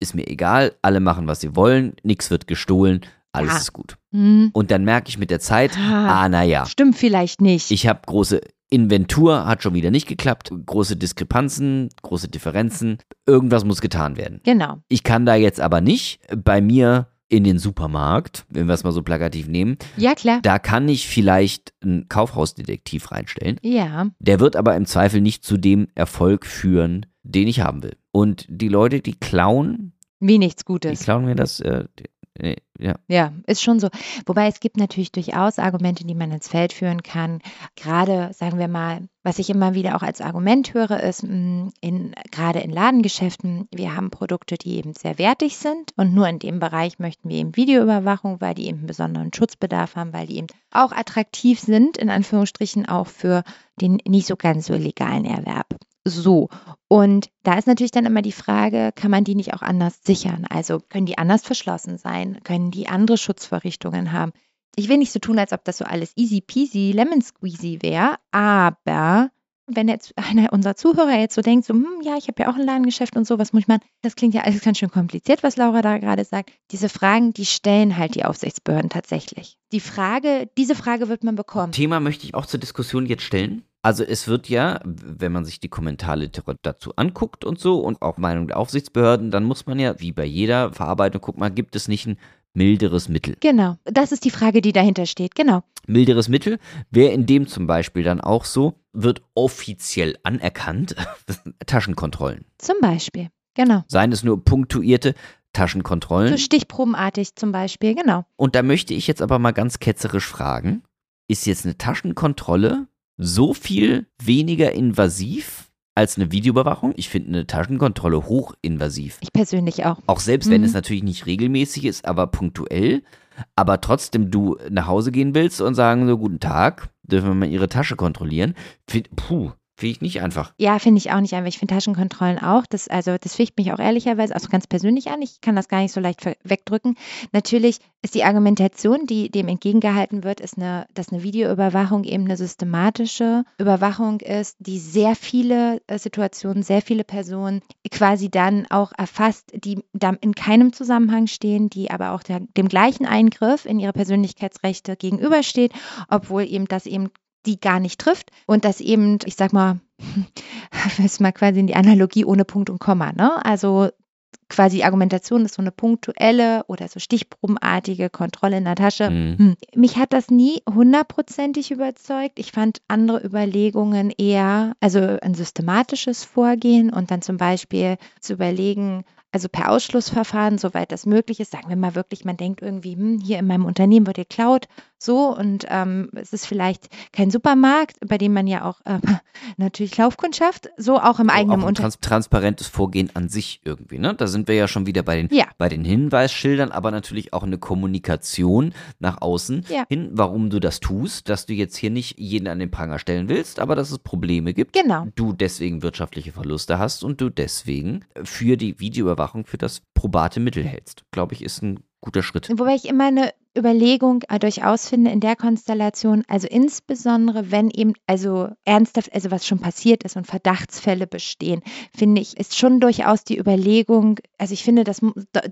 S1: ist mir egal, alle machen, was sie wollen, nichts wird gestohlen, alles
S2: Ja.
S1: ist gut.
S2: Hm.
S1: Und dann merke ich mit der Zeit,
S2: Ah.
S1: ah, naja,
S2: Stimmt vielleicht nicht.
S1: ich habe große Inventur, hat schon wieder nicht geklappt, große Diskrepanzen, große Differenzen, irgendwas muss getan werden.
S2: genau.
S1: Ich kann da jetzt aber nicht bei mir in den Supermarkt, wenn wir es mal so plakativ nehmen,
S2: Ja, klar.
S1: da kann ich vielleicht einen Kaufhausdetektiv reinstellen.
S2: Ja.
S1: Der wird aber im Zweifel nicht zu dem Erfolg führen, den ich haben will. Und die Leute, die klauen,
S2: Wie nichts
S1: die
S2: Gutes.
S1: klauen mir das, äh, die, äh, ja,
S2: Ja, ist schon so. Wobei es gibt natürlich durchaus Argumente, die man ins Feld führen kann. Gerade, sagen wir mal, was ich immer wieder auch als Argument höre, ist, mh, in, gerade in Ladengeschäften, wir haben Produkte, die eben sehr wertig sind und nur in dem Bereich möchten wir eben Videoüberwachung, weil die eben einen besonderen Schutzbedarf haben, weil die eben auch attraktiv sind, in Anführungsstrichen auch für den nicht so ganz so legalen Erwerb. So, und da ist natürlich dann immer die Frage, kann man die nicht auch anders sichern? Also können die anders verschlossen sein? Können die andere Schutzvorrichtungen haben? Ich will nicht so tun, als ob das so alles easy peasy, lemon squeezy wäre, aber wenn jetzt einer unserer Zuhörer jetzt so denkt, so, hm, ja, ich habe ja auch ein Ladengeschäft und so, was muss ich machen? Das klingt ja alles ganz schön kompliziert, was Laura da gerade sagt. Diese Fragen, die stellen halt die Aufsichtsbehörden tatsächlich. Die Frage, diese Frage wird man bekommen.
S1: Thema möchte ich auch zur Diskussion jetzt stellen. Also es wird ja, wenn man sich die Kommentarliteratur dazu anguckt und so und auch Meinung der Aufsichtsbehörden, dann muss man ja, wie bei jeder Verarbeitung, guck mal, gibt es nicht ein milderes Mittel?
S2: Genau, das ist die Frage, die dahinter steht. Genau.
S1: Milderes Mittel wäre in dem zum Beispiel dann auch so, wird offiziell anerkannt, Taschenkontrollen.
S2: Zum Beispiel. Genau.
S1: Seien es nur punktuierte Taschenkontrollen.
S2: So stichprobenartig zum Beispiel, genau.
S1: Und da möchte ich jetzt aber mal ganz ketzerisch fragen, ist jetzt eine Taschenkontrolle so viel weniger invasiv als eine Videoüberwachung? Ich finde eine Taschenkontrolle hochinvasiv.
S2: Ich persönlich auch.
S1: Auch selbst wenn
S2: Mhm.
S1: es natürlich nicht regelmäßig ist, aber punktuell, aber trotzdem du nach Hause gehen willst und sagen so, guten Tag, dürfen wir mal ihre Tasche kontrollieren, puh, Finde ich nicht einfach.
S2: Ja, finde ich auch nicht einfach. Ich finde Taschenkontrollen auch. Das, also, das ficht mich auch ehrlicherweise, also ganz persönlich an. Ich kann das gar nicht so leicht wegdrücken. Natürlich ist die Argumentation, die dem entgegengehalten wird, ist eine, dass eine Videoüberwachung eben eine systematische Überwachung ist, die sehr viele äh, Situationen, sehr viele Personen quasi dann auch erfasst, die dann in keinem Zusammenhang stehen, die aber auch der, dem gleichen Eingriff in ihre Persönlichkeitsrechte gegenübersteht, obwohl eben das eben die gar nicht trifft und das eben, ich sag mal, ist mal quasi in die Analogie ohne Punkt und Komma, ne? Also quasi Argumentation ist so eine punktuelle oder so stichprobenartige Kontrolle in der Tasche. Mhm. Hm. Mich hat das nie hundertprozentig überzeugt. Ich fand andere Überlegungen eher, also ein systematisches Vorgehen und dann zum Beispiel zu überlegen, also per Ausschlussverfahren, soweit das möglich ist, sagen wir mal wirklich, man denkt irgendwie, hm, hier in meinem Unternehmen wird geklaut, so und ähm, es ist vielleicht kein Supermarkt, bei dem man ja auch äh, natürlich Laufkundschaft, so auch im eigenen
S1: Unternehmen. Trans transparentes Vorgehen an sich irgendwie, ne? Da sind wir ja schon wieder bei den, ja. bei den Hinweisschildern, aber natürlich auch eine Kommunikation nach außen ja. hin, warum du das tust, dass du jetzt hier nicht jeden an den Pranger stellen willst, aber dass es Probleme gibt.
S2: Genau.
S1: Du deswegen wirtschaftliche Verluste hast und du deswegen für die Videoüberwachung Überwachung für das probate Mittel hältst. Glaube ich, ist ein guter Schritt.
S2: Wobei ich immer eine Überlegung äh, durchaus finde in der Konstellation, also insbesondere wenn eben, also ernsthaft, also was schon passiert ist und Verdachtsfälle bestehen, finde ich, ist schon durchaus die Überlegung, also ich finde, das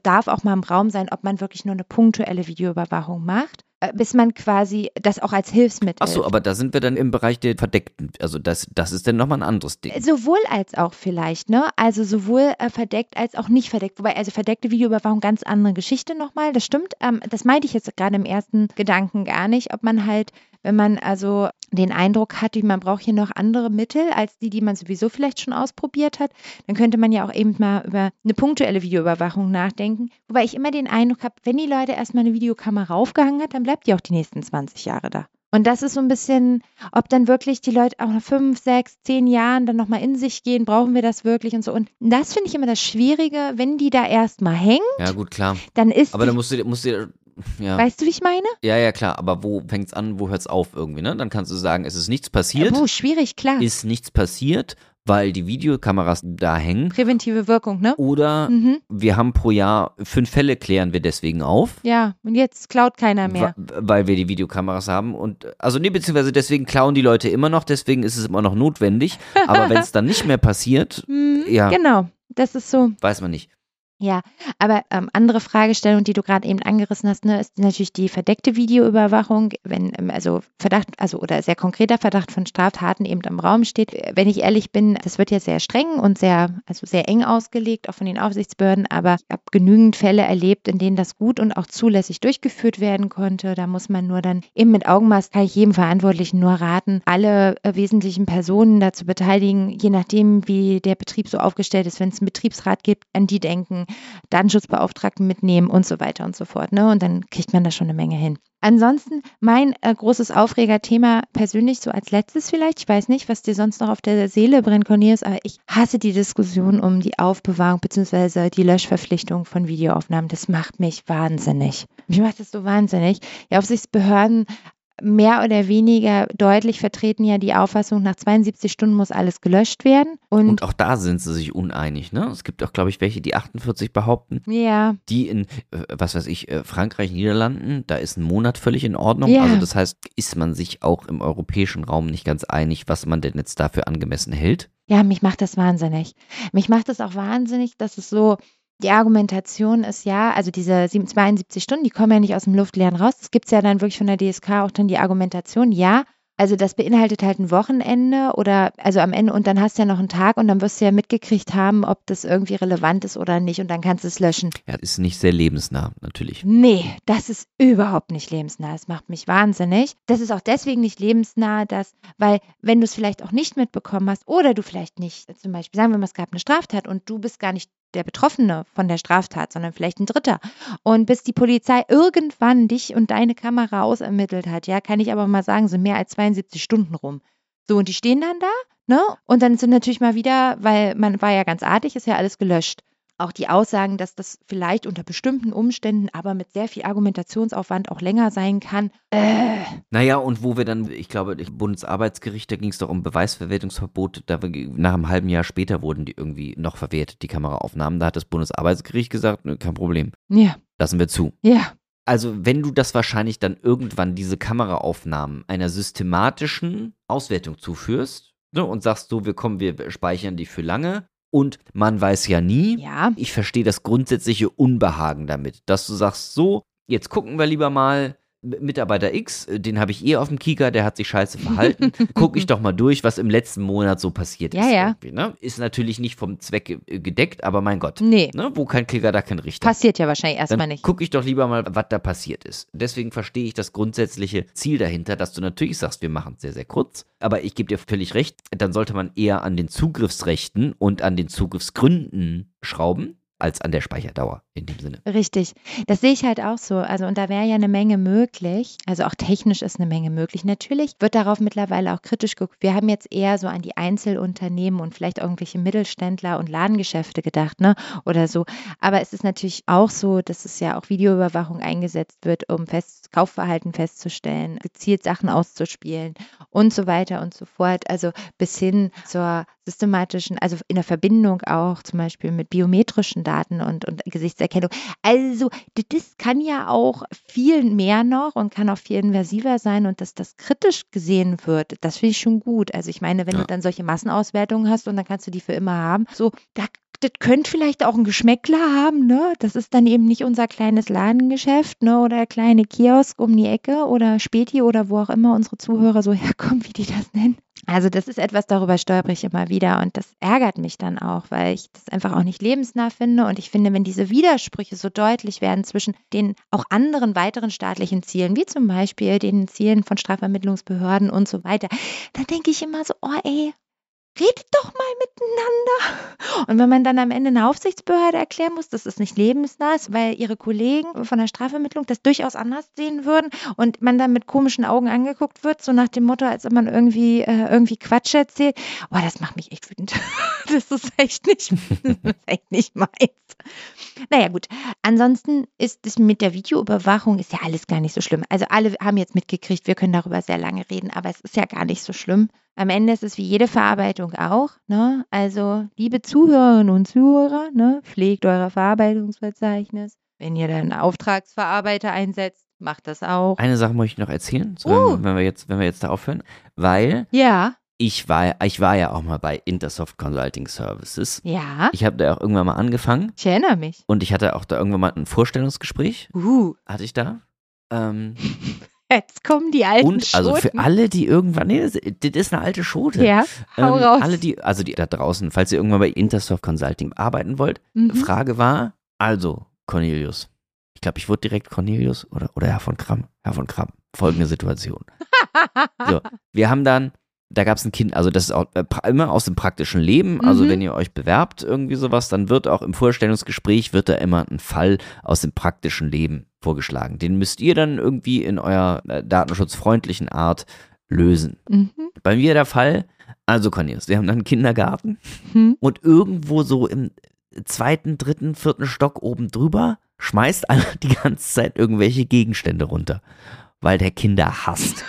S2: darf auch mal im Raum sein, ob man wirklich nur eine punktuelle Videoüberwachung macht bis man quasi das auch als Hilfsmittel.
S1: Ach so, aber da sind wir dann im Bereich der Verdeckten. Also das, das ist dann nochmal ein anderes Ding.
S2: Sowohl als auch vielleicht, ne? Also sowohl äh, verdeckt als auch nicht verdeckt. Wobei, also verdeckte Videoüberwachung ganz andere Geschichte nochmal. Das stimmt. Ähm, das meinte ich jetzt gerade im ersten Gedanken gar nicht. Ob man halt, wenn man also den Eindruck hat, man braucht hier noch andere Mittel als die, die man sowieso vielleicht schon ausprobiert hat, dann könnte man ja auch eben mal über eine punktuelle Videoüberwachung nachdenken. Wobei ich immer den Eindruck habe, wenn die Leute erstmal eine Videokamera raufgehangen hat, dann bleibt die auch die nächsten 20 Jahre da. Und das ist so ein bisschen, ob dann wirklich die Leute auch nach fünf, sechs, zehn Jahren dann nochmal in sich gehen, brauchen wir das wirklich und so. Und das finde ich immer das Schwierige, wenn die da erstmal hängt.
S1: Ja, gut, klar.
S2: Dann ist.
S1: Aber dann musst du, musst du ja.
S2: Weißt du, wie ich meine?
S1: Ja, ja, klar. Aber wo fängt es an, wo hört es auf irgendwie, ne? Dann kannst du sagen, es ist nichts passiert.
S2: Oh, schwierig, klar.
S1: Ist nichts passiert, weil die Videokameras da hängen.
S2: Präventive Wirkung, ne?
S1: Oder mhm. wir haben pro Jahr fünf Fälle, klären wir deswegen auf.
S2: Ja, und jetzt klaut keiner mehr.
S1: Weil wir die Videokameras haben. Und also nee, beziehungsweise deswegen klauen die Leute immer noch, deswegen ist es immer noch notwendig. Aber wenn es dann nicht mehr passiert, mhm, ja.
S2: Genau, das ist so.
S1: Weiß man nicht.
S2: Ja, aber ähm, andere Fragestellung, die du gerade eben angerissen hast, ne, ist natürlich die verdeckte Videoüberwachung, wenn ähm, also Verdacht, also oder sehr konkreter Verdacht von Straftaten eben im Raum steht. Wenn ich ehrlich bin, das wird ja sehr streng und sehr, also sehr eng ausgelegt, auch von den Aufsichtsbehörden, aber ich habe genügend Fälle erlebt, in denen das gut und auch zulässig durchgeführt werden konnte. Da muss man nur dann eben mit Augenmaß kann ich jedem Verantwortlichen nur raten, alle äh, wesentlichen Personen dazu beteiligen, je nachdem, wie der Betrieb so aufgestellt ist, wenn es einen Betriebsrat gibt, an die denken Datenschutzbeauftragten mitnehmen und so weiter und so fort. Ne? Und dann kriegt man da schon eine Menge hin. Ansonsten mein äh, großes Aufregerthema persönlich so als letztes vielleicht. Ich weiß nicht, was dir sonst noch auf der Seele brennt, Cornelius, aber ich hasse die Diskussion um die Aufbewahrung bzw. die Löschverpflichtung von Videoaufnahmen. Das macht mich wahnsinnig. Mich macht das so wahnsinnig. Die Aufsichtsbehörden mehr oder weniger deutlich vertreten ja die Auffassung, nach 72 Stunden muss alles gelöscht werden.
S1: Und, und auch da sind sie sich uneinig. Ne? Es gibt auch, glaube ich, welche, die 48 behaupten.
S2: Ja.
S1: Die in, äh, was weiß ich, äh, Frankreich, Niederlanden, da ist ein Monat völlig in Ordnung. Ja. Also das heißt, ist man sich auch im europäischen Raum nicht ganz einig, was man denn jetzt dafür angemessen hält?
S2: Ja, mich macht das wahnsinnig. Mich macht das auch wahnsinnig, dass es so die Argumentation ist ja, also diese 72 Stunden, die kommen ja nicht aus dem Luftleeren raus. Das gibt es ja dann wirklich von der DSK auch dann die Argumentation, ja, also das beinhaltet halt ein Wochenende oder also am Ende und dann hast du ja noch einen Tag und dann wirst du ja mitgekriegt haben, ob das irgendwie relevant ist oder nicht und dann kannst du es löschen.
S1: Ja, ist nicht sehr lebensnah, natürlich.
S2: Nee, das ist überhaupt nicht lebensnah. Das macht mich wahnsinnig. Das ist auch deswegen nicht lebensnah, dass, weil wenn du es vielleicht auch nicht mitbekommen hast oder du vielleicht nicht, zum Beispiel sagen wir mal, es gab eine Straftat und du bist gar nicht der Betroffene von der Straftat, sondern vielleicht ein Dritter. Und bis die Polizei irgendwann dich und deine Kamera ausermittelt hat, ja, kann ich aber mal sagen, sind mehr als 72 Stunden rum. So, und die stehen dann da, ne? Und dann sind natürlich mal wieder, weil man war ja ganz artig, ist ja alles gelöscht. Auch die Aussagen, dass das vielleicht unter bestimmten Umständen, aber mit sehr viel Argumentationsaufwand auch länger sein kann. Äh.
S1: Naja, und wo wir dann, ich glaube, Bundesarbeitsgericht, da ging es doch um Beweisverwertungsverbot, da nach einem halben Jahr später wurden die irgendwie noch verwertet, die Kameraaufnahmen. Da hat das Bundesarbeitsgericht gesagt, kein Problem.
S2: Ja.
S1: Lassen wir zu.
S2: Ja.
S1: Also, wenn du das wahrscheinlich dann irgendwann diese Kameraaufnahmen einer systematischen Auswertung zuführst und sagst so, wir kommen, wir speichern die für lange, und man weiß ja nie.
S2: Ja.
S1: Ich verstehe das grundsätzliche Unbehagen damit, dass du sagst, so, jetzt gucken wir lieber mal, Mitarbeiter X, äh, den habe ich eh auf dem Kika, der hat sich scheiße verhalten. Gucke ich doch mal durch, was im letzten Monat so passiert
S2: ja,
S1: ist.
S2: Ja.
S1: Ne? Ist natürlich nicht vom Zweck gedeckt, aber mein Gott.
S2: Nee.
S1: Ne? Wo kein Kika, da kein Richter.
S2: Passiert ja wahrscheinlich erstmal nicht.
S1: Gucke ich doch lieber mal, was da passiert ist. Deswegen verstehe ich das grundsätzliche Ziel dahinter, dass du natürlich sagst, wir machen es sehr, sehr kurz. Aber ich gebe dir völlig recht, dann sollte man eher an den Zugriffsrechten und an den Zugriffsgründen schrauben als an der Speicherdauer in dem Sinne.
S2: Richtig. Das sehe ich halt auch so. Also, und da wäre ja eine Menge möglich. Also auch technisch ist eine Menge möglich. Natürlich wird darauf mittlerweile auch kritisch geguckt. Wir haben jetzt eher so an die Einzelunternehmen und vielleicht irgendwelche Mittelständler und Ladengeschäfte gedacht, ne? Oder so. Aber es ist natürlich auch so, dass es ja auch Videoüberwachung eingesetzt wird, um fest, Kaufverhalten festzustellen, gezielt Sachen auszuspielen und so weiter und so fort. Also bis hin zur systematischen, also in der Verbindung auch zum Beispiel mit biometrischen Daten und, und Gesichtserkennung. Also das kann ja auch viel mehr noch und kann auch viel inversiver sein und dass das kritisch gesehen wird, das finde ich schon gut. Also ich meine, wenn ja. du dann solche Massenauswertungen hast und dann kannst du die für immer haben, so da das könnte vielleicht auch ein Geschmäckler haben, ne? Das ist dann eben nicht unser kleines Ladengeschäft, ne? Oder kleine Kiosk um die Ecke oder Späti oder wo auch immer unsere Zuhörer so herkommen, wie die das nennen. Also das ist etwas, darüber stolper ich immer wieder und das ärgert mich dann auch, weil ich das einfach auch nicht lebensnah finde und ich finde, wenn diese Widersprüche so deutlich werden zwischen den auch anderen weiteren staatlichen Zielen, wie zum Beispiel den Zielen von Strafvermittlungsbehörden und so weiter, dann denke ich immer so, oh ey, redet doch mal miteinander. Und wenn man dann am Ende eine Aufsichtsbehörde erklären muss, dass es nicht lebensnah ist, weil ihre Kollegen von der Strafvermittlung das durchaus anders sehen würden und man dann mit komischen Augen angeguckt wird, so nach dem Motto, als ob man irgendwie, äh, irgendwie Quatsch erzählt, oh, das macht mich echt wütend. das ist echt nicht, das ist echt nicht meins. Naja, gut. Ansonsten ist es mit der Videoüberwachung ist ja alles gar nicht so schlimm. Also alle haben jetzt mitgekriegt, wir können darüber sehr lange reden, aber es ist ja gar nicht so schlimm. Am Ende ist es wie jede Verarbeitung auch. Ne? Also, liebe Zuhörerinnen und Zuhörer, ne? pflegt euer Verarbeitungsverzeichnis. Wenn ihr dann Auftragsverarbeiter einsetzt, macht das auch.
S1: Eine Sache möchte ich noch erzählen, so,
S2: uh.
S1: wenn, wir jetzt, wenn wir jetzt da aufhören, weil
S2: ja.
S1: ich, war, ich war ja auch mal bei Intersoft Consulting Services.
S2: Ja.
S1: Ich habe da auch irgendwann mal angefangen.
S2: Ich erinnere mich.
S1: Und ich hatte auch da irgendwann mal ein Vorstellungsgespräch.
S2: Uh.
S1: Hatte ich da. Ähm,
S2: Jetzt kommen die alten
S1: Und also für
S2: Schoten.
S1: alle, die irgendwann, nee, das, das ist eine alte Schote.
S2: Ja, hau
S1: ähm,
S2: raus.
S1: Alle, die, also die da draußen, falls ihr irgendwann bei Intersoft Consulting arbeiten wollt,
S2: Mhm.
S1: Frage war, also Cornelius, ich glaube, ich wurde direkt Cornelius oder, oder Herr von Kramm, Herr von Kramm, folgende Situation. So, wir haben dann, da gab es ein Kind, also das ist auch äh, immer aus dem praktischen Leben, also
S2: Mhm.
S1: wenn ihr euch bewerbt, irgendwie sowas, dann wird auch im Vorstellungsgespräch, wird da immer ein Fall aus dem praktischen Leben vorgeschlagen. Den müsst ihr dann irgendwie in eurer äh, datenschutzfreundlichen Art lösen.
S2: Mhm.
S1: Bei mir der Fall, also Cornelius, wir haben dann einen Kindergarten
S2: Mhm.
S1: und irgendwo so im zweiten, dritten, vierten Stock oben drüber schmeißt einer die ganze Zeit irgendwelche Gegenstände runter, weil der Kinder hasst.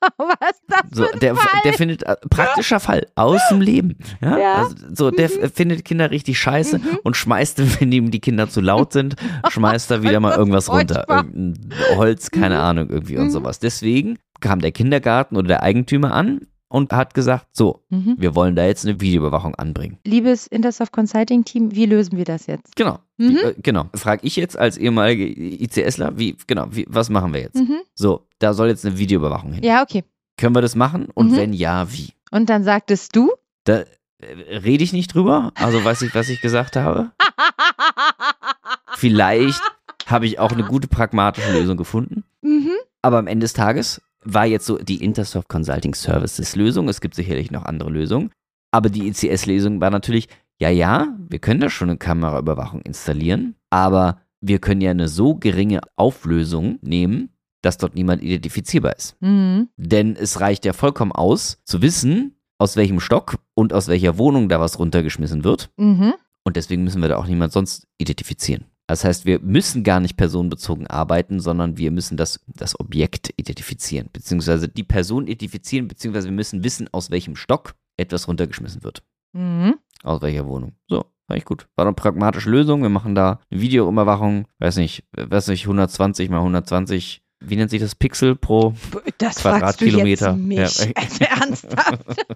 S2: Was ist das
S1: So,
S2: für ein
S1: der,
S2: Fall?
S1: der findet äh, praktischer Fall aus dem Leben. Ja?
S2: Ja.
S1: Also, so, der f- findet Kinder richtig scheiße
S2: Mhm.
S1: und schmeißt, wenn ihm die Kinder zu laut sind, schmeißt er wieder mal irgendwas runter. Irgendein Holz, keine
S2: Mhm.
S1: Ahnung, irgendwie und
S2: Mhm.
S1: sowas. Deswegen kam der Kindergarten oder der Eigentümer an und hat gesagt, so,
S2: Mhm.
S1: wir wollen da jetzt eine Videoüberwachung anbringen.
S2: Liebes Intersoft Consulting Team, wie lösen wir das jetzt?
S1: Genau.
S2: Mhm.
S1: Wie, äh, genau. Frage ich jetzt als ehemalige ICSler, wie, genau, wie, was machen wir jetzt?
S2: Mhm.
S1: So, da soll jetzt eine Videoüberwachung hin.
S2: Ja, okay.
S1: Können wir das machen? Und
S2: Mhm.
S1: wenn ja, wie?
S2: Und dann sagtest du?
S1: Da äh, rede ich nicht drüber, also weiß ich, was ich gesagt habe. Vielleicht habe ich auch eine gute pragmatische Lösung gefunden.
S2: mhm.
S1: Aber am Ende des Tages war jetzt so die Intersoft Consulting Services Lösung. Es gibt sicherlich noch andere Lösungen. Aber die ICS-Lösung war natürlich, ja, ja, wir können da schon eine Kameraüberwachung installieren, aber wir können ja eine so geringe Auflösung nehmen, dass dort niemand identifizierbar ist.
S2: Mhm.
S1: Denn es reicht ja vollkommen aus, zu wissen, aus welchem Stock und aus welcher Wohnung da was runtergeschmissen wird.
S2: Mhm.
S1: Und deswegen müssen wir da auch niemand sonst identifizieren. Das heißt, wir müssen gar nicht personenbezogen arbeiten, sondern wir müssen das, das Objekt identifizieren, beziehungsweise die Person identifizieren, beziehungsweise wir müssen wissen, aus welchem Stock etwas runtergeschmissen wird.
S2: Mhm.
S1: Aus welcher Wohnung. So, fand ich gut. War eine pragmatische Lösung. Wir machen da eine Videoüberwachung, weiß nicht, weiß nicht, 120 mal 120 wie nennt sich das Pixel pro
S2: das
S1: Quadratkilometer?
S2: Du jetzt mich. Ja. Also ernsthaft?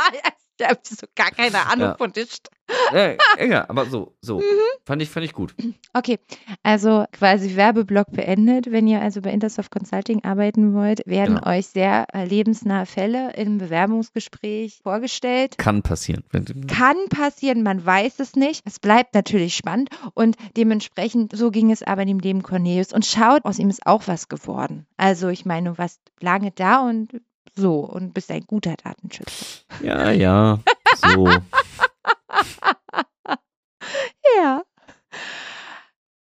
S2: ich habe so gar keine Ahnung ja. von Tisch.
S1: Ja, ja, aber so, so. Mhm. Fand, ich, fand ich gut.
S2: Okay, also quasi Werbeblock beendet. Wenn ihr also bei Intersoft Consulting arbeiten wollt, werden genau. euch sehr äh, lebensnahe Fälle im Bewerbungsgespräch vorgestellt.
S1: Kann passieren.
S2: Kann passieren, man weiß es nicht. Es bleibt natürlich spannend und dementsprechend, so ging es aber dem Leben Cornelius. Und schaut, aus ihm ist auch was geworden. Also ich meine, du warst lange da und so und bist ein guter Datenschützer.
S1: Ja, ja, so.
S2: ja.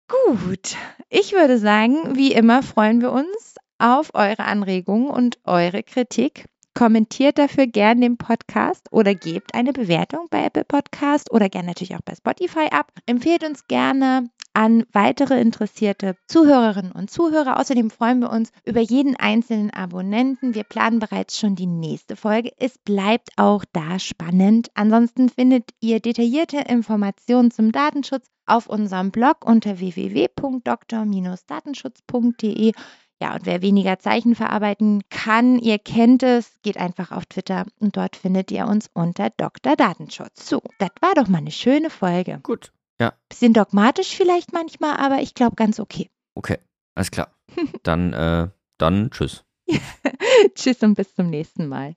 S2: Gut. Ich würde sagen, wie immer freuen wir uns auf eure Anregungen und eure Kritik. Kommentiert dafür gerne den Podcast oder gebt eine Bewertung bei Apple Podcast oder gerne natürlich auch bei Spotify ab. Empfehlt uns gerne an weitere interessierte Zuhörerinnen und Zuhörer. Außerdem freuen wir uns über jeden einzelnen Abonnenten. Wir planen bereits schon die nächste Folge. Es bleibt auch da spannend. Ansonsten findet ihr detaillierte Informationen zum Datenschutz auf unserem Blog unter www.dr-datenschutz.de. Ja, und wer weniger Zeichen verarbeiten kann, ihr kennt es, geht einfach auf Twitter und dort findet ihr uns unter Dr. Datenschutz. So, das war doch mal eine schöne Folge.
S1: Gut, ja.
S2: Bisschen dogmatisch vielleicht manchmal, aber ich glaube ganz okay.
S1: Okay, alles klar. dann, äh, dann tschüss.
S2: tschüss und bis zum nächsten Mal.